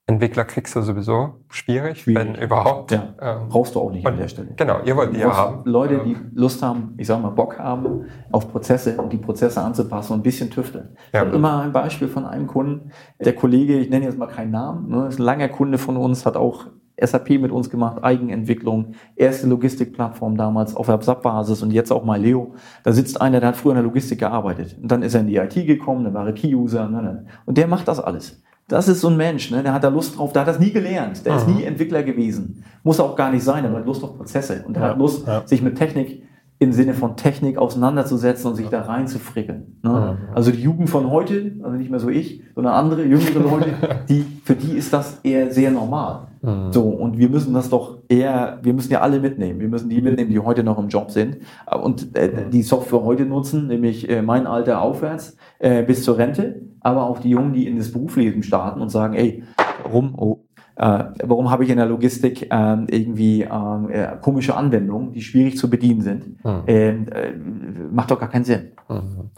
Entwickler kriegst du sowieso schwierig, schwierig. wenn überhaupt. Ja. Ähm, Brauchst du auch nicht an der Stelle. Genau, ihr wollt die ja haben. Leute, die Lust haben, ich sag mal, Bock haben auf Prozesse und die Prozesse anzupassen und ein bisschen tüfteln. Ja. Ich habe immer ein Beispiel von einem Kunden, der Kollege, ich nenne jetzt mal keinen Namen, ne, ist ein langer Kunde von uns, hat auch SAP mit uns gemacht, Eigenentwicklung, erste Logistikplattform damals auf SAP-Basis und jetzt auch mal Leo. Da sitzt einer, der hat früher in der Logistik gearbeitet. Und dann ist er in die IT gekommen, dann war er Key-User. Ne, ne. Und der macht das alles. Das ist so ein Mensch, ne? der hat da Lust drauf, der hat das nie gelernt, der Aha. ist nie Entwickler gewesen. Muss auch gar nicht sein, aber hat Lust auf Prozesse und der ja, hat Lust, ja. sich mit Technik im Sinne von Technik auseinanderzusetzen und sich da rein zu frickeln. Ne? Also die Jugend von heute, also nicht mehr so ich, sondern andere jüngere Leute, die, für die ist das eher sehr normal. Mhm. So, und wir müssen das doch eher, wir müssen ja alle mitnehmen. Wir müssen die mitnehmen, die heute noch im Job sind und äh, die Software heute nutzen, nämlich äh, mein Alter aufwärts äh, bis zur Rente, aber auch die Jungen, die in das Berufsleben starten und sagen, ey, warum, oh, äh, warum habe ich in der Logistik äh, irgendwie ähm, äh, komische Anwendungen, die schwierig zu bedienen sind? Mhm. Ähm, äh, macht doch gar keinen Sinn. Mhm.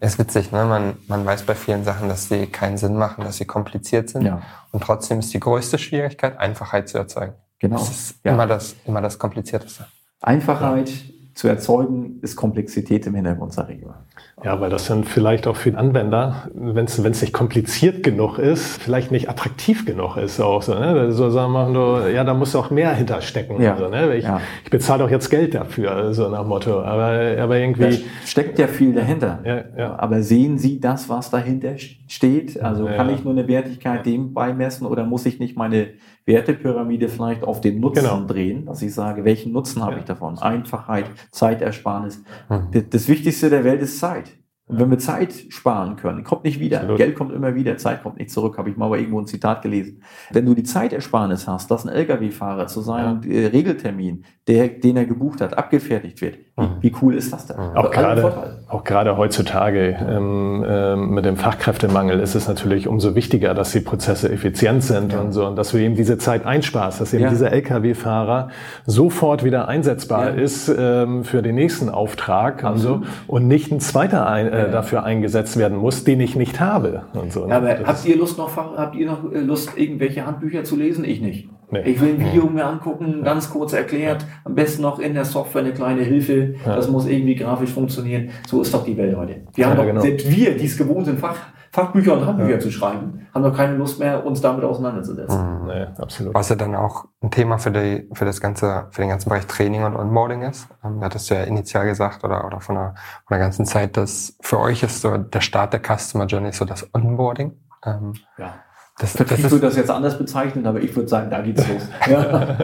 Ist witzig, ne? Man, man weiß bei vielen Sachen, dass sie keinen Sinn machen, dass sie kompliziert sind. Ja. Und trotzdem ist die größte Schwierigkeit, Einfachheit zu erzeugen. Genau. Das ist ja. immer, das, immer das Komplizierteste. Einfachheit ja. Zu erzeugen, ist Komplexität im Hintergrund, sage ich immer. Ja, weil das dann vielleicht auch für den Anwender, wenn es nicht kompliziert genug ist, vielleicht nicht attraktiv genug ist auch so. Ne? So sagen wir, so, ja, da muss auch mehr hinterstecken. Ja. So, ne? ich, ja. ich bezahle doch jetzt Geld dafür, so nach Motto. Aber, aber irgendwie. Da steckt ja viel dahinter. Ja, ja. Aber sehen Sie das, was dahinter steht? Also ja, kann ich nur eine Wertigkeit dem beimessen oder muss ich nicht meine Wertepyramide vielleicht auf den Nutzen genau. drehen, dass ich sage, welchen Nutzen habe ich davon? Einfachheit, Zeitersparnis. Mhm. Das Wichtigste der Welt ist Zeit. Und wenn wir Zeit sparen können, kommt nicht wieder. Absolut. Geld kommt immer wieder, Zeit kommt nicht zurück, habe ich mal bei irgendwo ein Zitat gelesen. Wenn du die Zeitersparnis hast, dass ein Lkw-Fahrer zu seinem ja. Äh, Regeltermin, der, den er gebucht hat, abgefertigt wird. Wie, cool ist das denn? Mhm. Auch gerade, auch gerade heutzutage ähm, ähm, mit dem Fachkräftemangel ist es natürlich umso wichtiger, dass die Prozesse effizient sind ja. und so und dass du eben diese Zeit einsparst, dass eben ja. dieser Lkw-Fahrer sofort wieder einsetzbar ist ähm, für den nächsten Auftrag und so und nicht ein zweiter ein, äh, äh, dafür eingesetzt werden muss, den ich nicht habe. Und so, ne? aber das habt ihr Lust noch, habt ihr noch äh, Lust, irgendwelche Handbücher zu lesen? Ich nicht. Nee. Ich will ein Video mir angucken, ganz kurz erklärt, am besten noch in der Software eine kleine Hilfe. Das muss irgendwie grafisch funktionieren. So ist doch die Welt heute. Wir haben ja, doch, genau. selbst wir, die es gewohnt sind, Fach, Fachbücher und Handbücher ja. zu schreiben, haben doch keine Lust mehr, uns damit auseinanderzusetzen. Mhm. Nee, absolut. Was ja dann auch ein Thema für, die, für das ganze, für den ganzen Bereich Training und Onboarding ist. Ähm, hattest du ja initial gesagt oder, oder von der, von der ganzen Zeit, dass für euch ist so der Start der Customer Journey so das Onboarding. Ähm, ja. Das, das ich würde das jetzt anders bezeichnen, aber ich würde sagen, da geht's los. ja.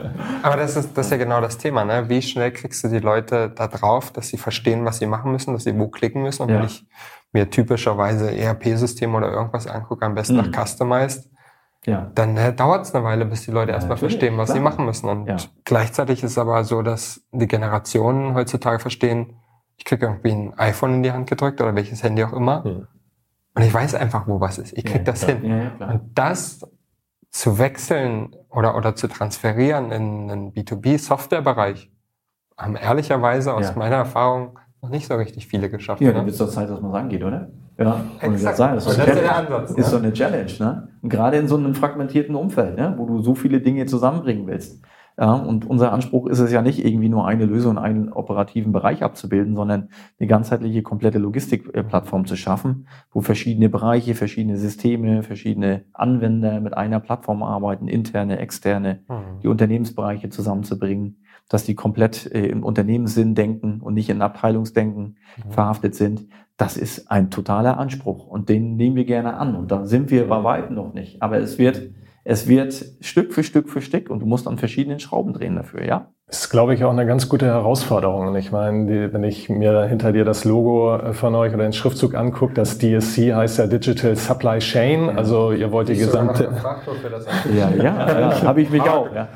Aber das ist, das ist ja genau das Thema. Ne? Wie schnell kriegst du die Leute da drauf, dass sie verstehen, was sie machen müssen, dass sie wo klicken müssen und ja. nicht mir typischerweise ERP-System oder irgendwas angucke, am besten mhm. nach Customized, ja. dann äh, dauert es eine Weile, bis die Leute ja, erstmal verstehen, was klar. sie machen müssen. Und ja. gleichzeitig ist es aber so, dass die Generationen heutzutage verstehen, ich kriege irgendwie ein iPhone in die Hand gedrückt oder welches Handy auch immer. Mhm. Und ich weiß einfach, wo was ist. Ich krieg das klar. hin. und das zu wechseln oder, oder zu transferieren in einen B2B-Softwarebereich, haben ehrlicherweise aus meiner Erfahrung noch nicht so richtig viele geschafft. Ja, ne? dann wird es doch Zeit, dass man rangeht, oder? Ja, Exakt. Sagen. Das, ist, das ist der Ansatz. Ist ne? so eine Challenge, ne? Und gerade in so einem fragmentierten Umfeld, ne? wo du so viele Dinge zusammenbringen willst. Ja, und unser Anspruch ist es ja nicht, irgendwie nur eine Lösung, einen operativen Bereich abzubilden, sondern eine ganzheitliche, komplette Logistikplattform zu schaffen, wo verschiedene Bereiche, verschiedene Systeme, verschiedene Anwender mit einer Plattform arbeiten, interne, externe, mhm. die Unternehmensbereiche zusammenzubringen dass die komplett äh, im Unternehmenssinn denken und nicht in Abteilungsdenken mhm. verhaftet sind. Das ist ein totaler Anspruch und den nehmen wir gerne an. Und da sind wir bei weitem noch nicht. Aber es wird, es wird Stück für Stück für Stück und du musst an verschiedenen Schrauben drehen dafür, ja. Das ist, glaube ich, auch eine ganz gute Herausforderung. Ich meine, die, wenn ich mir hinter dir das Logo äh, von euch oder den Schriftzug angucke, das DSC heißt ja Digital Supply Chain. Also ihr wollt die ich gesamte... ja, ja, ja habe ich mich auch. Ja.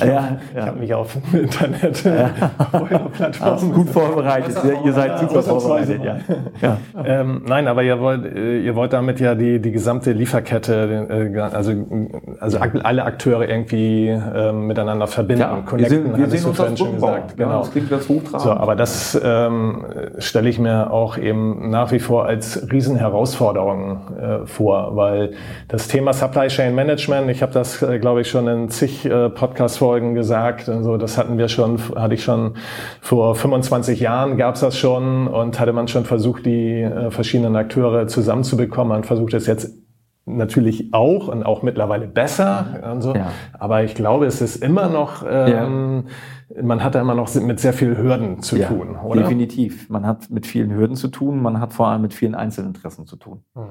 Ja, ja, Ich habe mich auf dem Internet ja. Plattformen gut vorbereitet. Ihr seid super vorbereitet. Ja. Ja. Ähm, nein, aber ihr wollt, äh, ihr wollt damit ja die, die gesamte Lieferkette, äh, also, also alle Akteure irgendwie ähm, miteinander verbinden. Ja wir sehen, wir sehen uns als gesagt. Genau. Ja, das klingt ganz hochtrabend. So, aber das ähm, stelle ich mir auch eben nach wie vor als Riesenherausforderung äh, vor, weil das Thema Supply Chain Management, ich habe das, äh, glaube ich, schon in zig äh, Podcast-Folgen gesagt, also das hatten wir schon, hatte ich schon vor 25 Jahren gab es das schon und hatte man schon versucht, die äh, verschiedenen Akteure zusammenzubekommen. Man versucht es jetzt natürlich auch und auch mittlerweile besser und so. Ja. Aber ich glaube, es ist immer noch, ähm, ja. man hat da immer noch mit sehr vielen Hürden zu ja, tun, oder? Definitiv. Man hat mit vielen Hürden zu tun, man hat vor allem mit vielen Einzelinteressen zu tun. Mhm.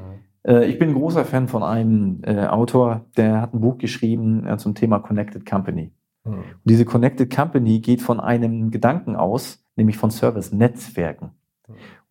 Äh, ich bin ein großer Fan von einem äh, Autor, der hat ein Buch geschrieben äh, zum Thema Connected Company. Mhm. Und diese Connected Company geht von einem Gedanken aus, nämlich von Service-Netzwerken.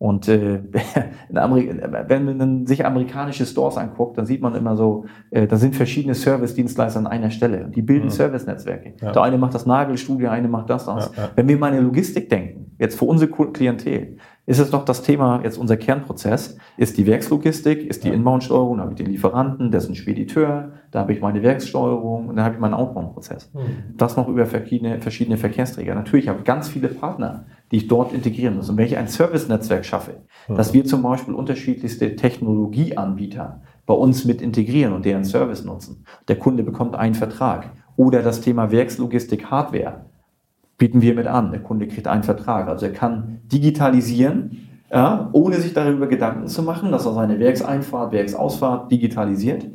Und äh, wenn man sich amerikanische Stores anguckt, dann sieht man immer so, äh, da sind verschiedene Service-Dienstleister an einer Stelle. Die bilden mhm. Service-Netzwerke. Ja. Der eine macht das Nagelstudio, der eine macht das, das. Ja, ja. Wenn wir mal in Logistik denken, jetzt für unsere Klientel, ist es doch das Thema, jetzt unser Kernprozess, ist die Werkslogistik, ist die Inbound-Steuerung, da habe ich den Lieferanten, der ist ein Spediteur, da habe ich meine Werkssteuerung und dann habe ich meinen Outbound-Prozess. Mhm. Das noch über verschiedene, verschiedene Verkehrsträger. Natürlich habe ich ganz viele Partner, die ich dort integrieren muss. Und wenn ich ein Service-Netzwerk schaffe, mhm. dass wir zum Beispiel unterschiedlichste Technologieanbieter bei uns mit integrieren und deren Service nutzen, der Kunde bekommt einen Vertrag. Oder das Thema Werkslogistik Hardware bieten wir mit an. Der Kunde kriegt einen Vertrag. Also er kann digitalisieren, ja, ohne sich darüber Gedanken zu machen, dass er seine Werkseinfahrt, Werksausfahrt digitalisiert.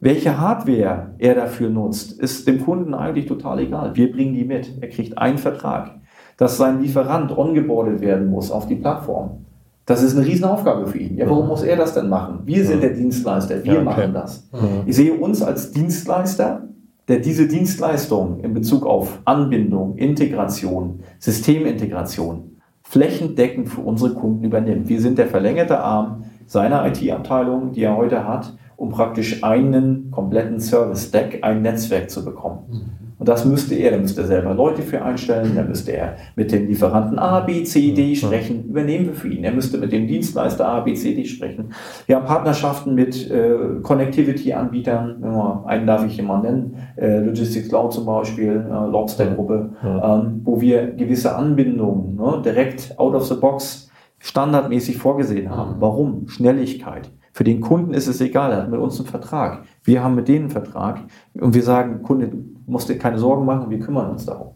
Welche Hardware er dafür nutzt, ist dem Kunden eigentlich total egal. Wir bringen die mit. Er kriegt einen Vertrag. Dass sein Lieferant ongeboardet werden muss auf die Plattform. Das ist eine Riesenaufgabe für ihn. Ja, warum muss er das denn machen? Wir sind der Dienstleister, wir ja, okay. machen das. Ich sehe uns als Dienstleister der diese Dienstleistung in Bezug auf Anbindung, Integration, Systemintegration flächendeckend für unsere Kunden übernimmt. Wir sind der verlängerte Arm seiner IT-Abteilung, die er heute hat, um praktisch einen kompletten Service-Stack, ein Netzwerk zu bekommen. Mhm. Und das müsste er, da müsste er selber Leute für einstellen, da müsste er mit dem Lieferanten A, B, C, D sprechen, übernehmen wir für ihn. Er müsste mit dem Dienstleister A, B, C, D sprechen. Wir haben Partnerschaften mit äh, Connectivity-Anbietern, einen darf ich hier mal nennen, äh, Logistics Cloud zum Beispiel, äh, Lobster-Gruppe, ja. ähm, wo wir gewisse Anbindungen ne, direkt out of the box standardmäßig vorgesehen haben. Warum? Schnelligkeit. Für den Kunden ist es egal, er hat mit uns einen Vertrag. Wir haben mit denen einen Vertrag und wir sagen, Kunde, du musst dir keine Sorgen machen, wir kümmern uns darum.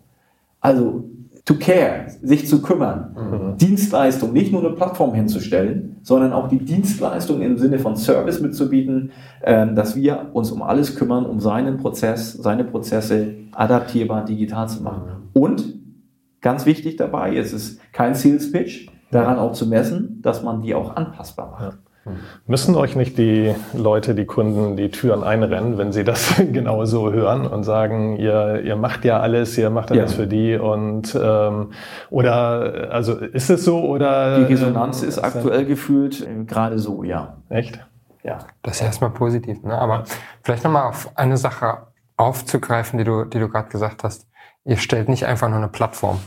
Also, to care, sich zu kümmern, mhm. Dienstleistung, nicht nur eine Plattform hinzustellen, sondern auch die Dienstleistung im Sinne von Service mitzubieten, äh, dass wir uns um alles kümmern, um seinen Prozess, seine Prozesse adaptierbar digital zu machen. Mhm. Und ganz wichtig dabei, es ist kein Sales Pitch, daran auch zu messen, dass man die auch anpassbar macht. Ja. Müssen euch nicht die Leute, die Kunden, die Türen einrennen, wenn sie das genau so hören und sagen, ihr, ihr macht ja alles, ihr macht alles ja. für die und ähm, oder also ist es so oder die Resonanz ist aktuell gefühlt äh, gerade so, ja. Echt? Ja. Das ist erstmal positiv, ne? Aber vielleicht nochmal auf eine Sache aufzugreifen, die du, die du gerade gesagt hast. Ihr stellt nicht einfach nur eine Plattform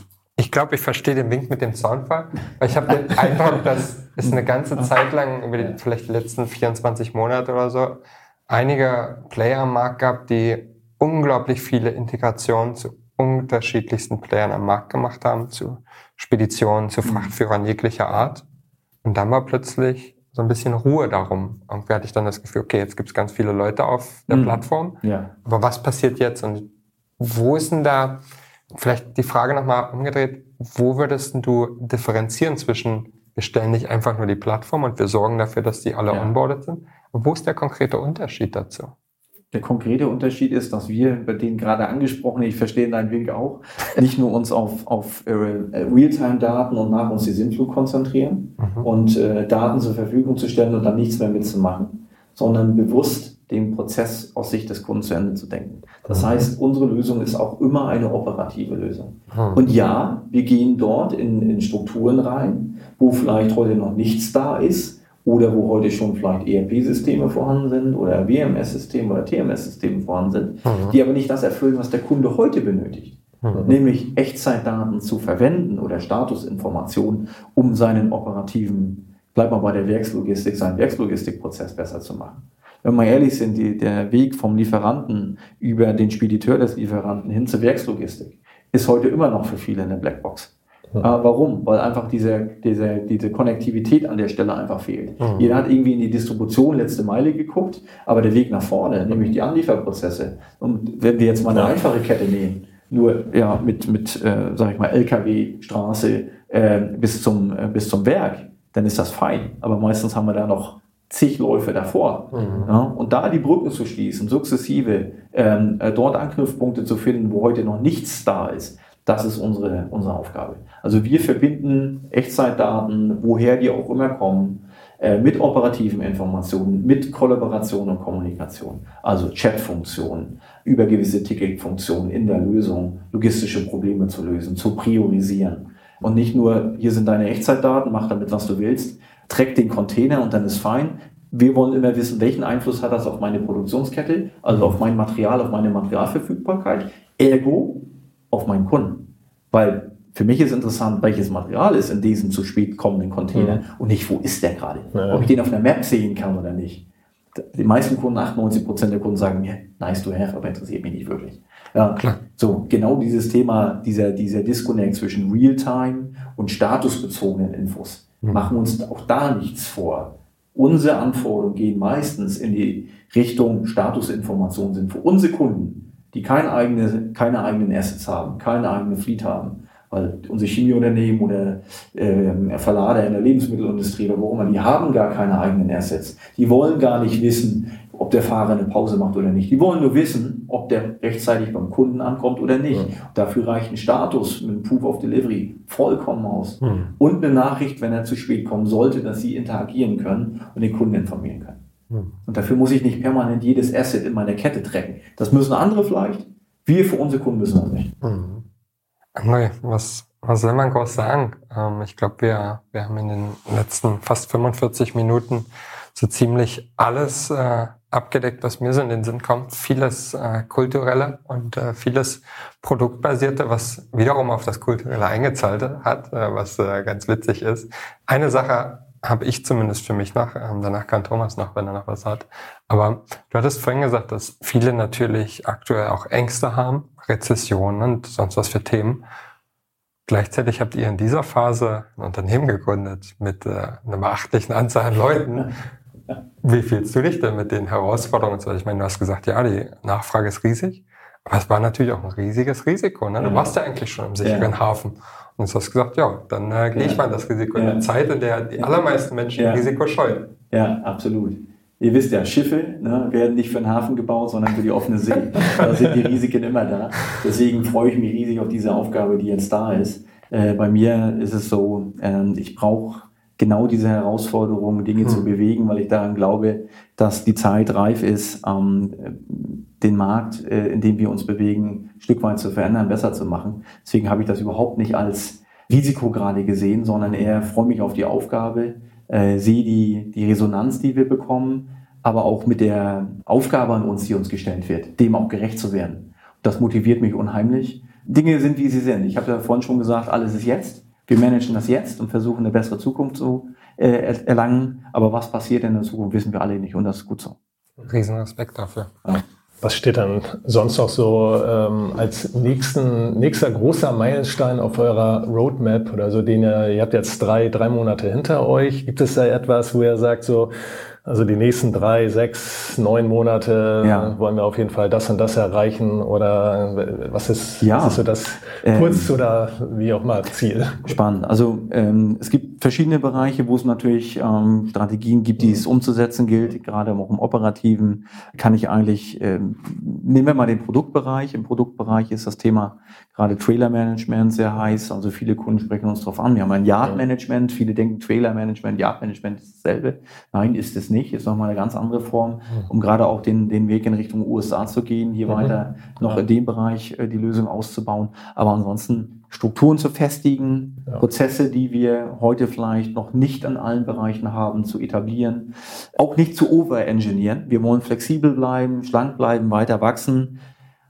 ich glaube, ich verstehe den Wink mit dem Zaunfall, weil ich habe den Eindruck, dass es eine ganze Zeit lang, über die, vielleicht die letzten 24 Monate oder so, einige Player am Markt gab, die unglaublich viele Integrationen zu unterschiedlichsten Playern am Markt gemacht haben, zu Speditionen, zu mhm. Frachtführern jeglicher Art. Und dann war plötzlich so ein bisschen Ruhe darum. Irgendwie hatte ich dann das Gefühl, okay, jetzt gibt es ganz viele Leute auf der mhm. Plattform. Ja. Aber was passiert jetzt und wo ist denn da Vielleicht die Frage nochmal umgedreht, wo würdest du differenzieren zwischen, wir stellen nicht einfach nur die Plattform und wir sorgen dafür, dass die alle ja. onboarded sind? wo ist der konkrete Unterschied dazu? Der konkrete Unterschied ist, dass wir bei den gerade angesprochenen, ich verstehe deinen Wink auch, nicht nur uns auf, auf äh, Realtime-Daten und nach uns die Sinnflug konzentrieren mhm. und äh, Daten zur Verfügung zu stellen und dann nichts mehr mitzumachen, sondern bewusst den Prozess aus Sicht des Kunden zu Ende zu denken. Das mhm. heißt, unsere Lösung ist auch immer eine operative Lösung. Mhm. Und ja, wir gehen dort in, in Strukturen rein, wo vielleicht heute noch nichts da ist oder wo heute schon vielleicht ERP-Systeme vorhanden sind oder WMS-Systeme oder TMS-Systeme vorhanden sind, mhm. die aber nicht das erfüllen, was der Kunde heute benötigt. Mhm. Nämlich Echtzeitdaten zu verwenden oder Statusinformationen, um seinen operativen, bleib mal bei der Werkslogistik, seinen Werkslogistikprozess besser zu machen wenn wir ehrlich sind, die, der Weg vom Lieferanten über den Spediteur des Lieferanten hin zur Werkslogistik ist heute immer noch für viele eine Blackbox. Ja. Äh, warum? Weil einfach diese, diese, diese Konnektivität an der Stelle einfach fehlt. Mhm. Jeder hat irgendwie in die Distribution letzte Meile geguckt, aber der Weg nach vorne, nämlich die Anlieferprozesse. Und wenn wir jetzt mal eine einfache Kette nehmen, nur ja mit, mit äh, sag ich mal, LKW, Straße äh, bis, zum, äh, bis zum Werk, dann ist das fein. Aber meistens haben wir da noch zig Läufe davor. Mhm. Ja, und da die Brücken zu schließen, sukzessive ähm, äh, dort Anknüpfpunkte zu finden, wo heute noch nichts da ist, das ist unsere, unsere Aufgabe. Also wir verbinden Echtzeitdaten, woher die auch immer kommen, äh, mit operativen Informationen, mit Kollaboration und Kommunikation. Also Chatfunktionen, über gewisse Ticketfunktionen in der Lösung, logistische Probleme zu lösen, zu priorisieren und nicht nur, hier sind deine Echtzeitdaten, mach damit, was du willst, track den Container und dann ist fein. Wir wollen immer wissen, welchen Einfluss hat das auf meine Produktionskette, also auf mein Material, auf meine Materialverfügbarkeit, ergo auf meinen Kunden. Weil für mich ist interessant, welches Material ist in diesem zu spät kommenden Container mhm. und nicht, wo ist der gerade. Ja. Ob ich den auf einer Map sehen kann oder nicht. Die meisten Kunden, 98 Prozent der Kunden sagen mir, nice to have, aber interessiert mich nicht wirklich. Ja, Klar. so genau dieses Thema, dieser, dieser Disconnect zwischen Realtime und statusbezogenen Infos. Mhm. Machen uns auch da nichts vor. Unsere Anforderungen gehen meistens in die Richtung Statusinformationen sind für unsere Kunden, die keine, eigene, keine eigenen Assets haben, keine eigene Fleet haben, weil unsere Chemieunternehmen oder äh, Verlader in der Lebensmittelindustrie oder wo immer, die haben gar keine eigenen Assets. Die wollen gar nicht wissen, ob der Fahrer eine Pause macht oder nicht. Die wollen nur wissen, ob der rechtzeitig beim Kunden ankommt oder nicht. Ja. Dafür reicht ein Status mit einem Proof of Delivery vollkommen aus. Mhm. Und eine Nachricht, wenn er zu spät kommen sollte, dass sie interagieren können und den Kunden informieren können. Mhm. Und dafür muss ich nicht permanent jedes Asset in meiner Kette tracken. Das müssen andere vielleicht. Wir für unsere Kunden müssen das nicht. Mhm. André, was, was soll man groß sagen? Ähm, ich glaube, wir, wir haben in den letzten fast 45 Minuten so ziemlich alles äh, abgedeckt, was mir so in den Sinn kommt. Vieles äh, kulturelle und äh, vieles produktbasierte, was wiederum auf das kulturelle eingezahlt hat, äh, was äh, ganz witzig ist. Eine Sache habe ich zumindest für mich noch, ähm, danach kann Thomas noch, wenn er noch was hat. Aber du hattest vorhin gesagt, dass viele natürlich aktuell auch Ängste haben Rezession und sonst was für Themen. Gleichzeitig habt ihr in dieser Phase ein Unternehmen gegründet mit äh, einer beachtlichen Anzahl an Leuten. Wie fühlst du dich denn mit den Herausforderungen? Ich meine, du hast gesagt, ja, die Nachfrage ist riesig, aber es war natürlich auch ein riesiges Risiko. Ne? Du warst ja eigentlich schon im sicheren ja. Hafen. Und du hast gesagt, ja, dann äh, gehe ich mal das Risiko in der Zeit, in der die allermeisten Menschen Risiko scheuen. Ja, absolut ihr wisst ja, Schiffe ne, werden nicht für den Hafen gebaut, sondern für die offene See. Da sind die Risiken immer da. Deswegen freue ich mich riesig auf diese Aufgabe, die jetzt da ist. Äh, bei mir ist es so, äh, ich brauche genau diese Herausforderung, Dinge hm. zu bewegen, weil ich daran glaube, dass die Zeit reif ist, ähm, den Markt, äh, in dem wir uns bewegen, ein Stück weit zu verändern, besser zu machen. Deswegen habe ich das überhaupt nicht als Risiko gerade gesehen, sondern eher freue mich auf die Aufgabe, äh, sehe die, die Resonanz, die wir bekommen, aber auch mit der Aufgabe an uns, die uns gestellt wird, dem auch gerecht zu werden. Das motiviert mich unheimlich. Dinge sind, wie sie sind. Ich habe ja vorhin schon gesagt, alles ist jetzt. Wir managen das jetzt und versuchen eine bessere Zukunft zu äh, erlangen. Aber was passiert in der Zukunft, wissen wir alle nicht und das ist gut so. Riesenrespekt dafür. Ja. Was steht dann sonst noch so ähm, als nächsten, nächster großer Meilenstein auf eurer Roadmap oder so, den ihr, ihr habt jetzt drei, drei Monate hinter euch. Gibt es da etwas, wo ihr sagt so, also die nächsten drei, sechs, neun Monate ja. wollen wir auf jeden Fall das und das erreichen oder was ist, ja. was ist so das kurz- ähm, oder wie auch mal Ziel? Spannend. Also ähm, es gibt verschiedene Bereiche, wo es natürlich ähm, Strategien gibt, die es umzusetzen gilt. Gerade auch im Operativen kann ich eigentlich, ähm, nehmen wir mal den Produktbereich. Im Produktbereich ist das Thema gerade Trailer-Management sehr heiß. Also viele Kunden sprechen uns darauf an. Wir haben ein Yard-Management. Viele denken Trailer-Management, Yard-Management ist dasselbe. Nein, ist es nicht, ist nochmal eine ganz andere Form, um gerade auch den, den Weg in Richtung USA zu gehen, hier mhm. weiter noch ja. in dem Bereich äh, die Lösung auszubauen. Aber ansonsten Strukturen zu festigen, ja. Prozesse, die wir heute vielleicht noch nicht an allen Bereichen haben, zu etablieren, auch nicht zu overengineeren. Wir wollen flexibel bleiben, schlank bleiben, weiter wachsen.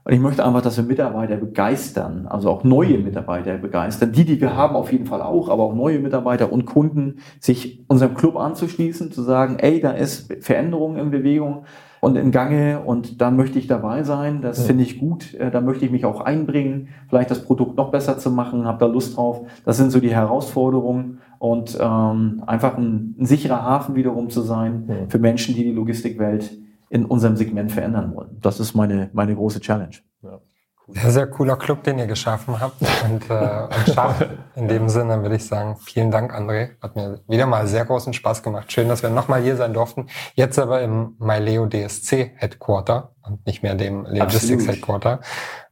Und ich möchte einfach, dass wir Mitarbeiter begeistern, also auch neue Mitarbeiter begeistern. Die, die wir haben, auf jeden Fall auch, aber auch neue Mitarbeiter und Kunden, sich unserem Club anzuschließen, zu sagen, ey, da ist Veränderung in Bewegung und in Gange und da möchte ich dabei sein. Das ja. finde ich gut. Äh, da möchte ich mich auch einbringen, vielleicht das Produkt noch besser zu machen, habe da Lust drauf. Das sind so die Herausforderungen und ähm, einfach ein, ein sicherer Hafen wiederum zu sein ja. für Menschen, die die Logistikwelt in unserem Segment verändern wollen. Das ist meine, meine große Challenge. Ja. Sehr, sehr cooler Club, den ihr geschaffen habt und, äh, und schafft. In dem Sinne würde ich sagen, vielen Dank, André. Hat mir wieder mal sehr großen Spaß gemacht. Schön, dass wir nochmal hier sein durften. Jetzt aber im MyLeo DSC Headquarter und nicht mehr dem Logistics Headquarter.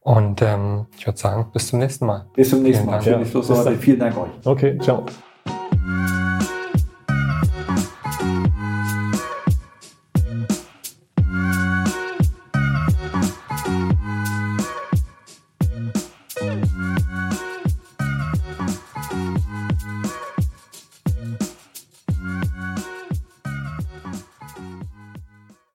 Und ähm, ich würde sagen, bis zum nächsten Mal. Bis zum nächsten Mal. Ja. Vielen Dank euch. Okay, ciao.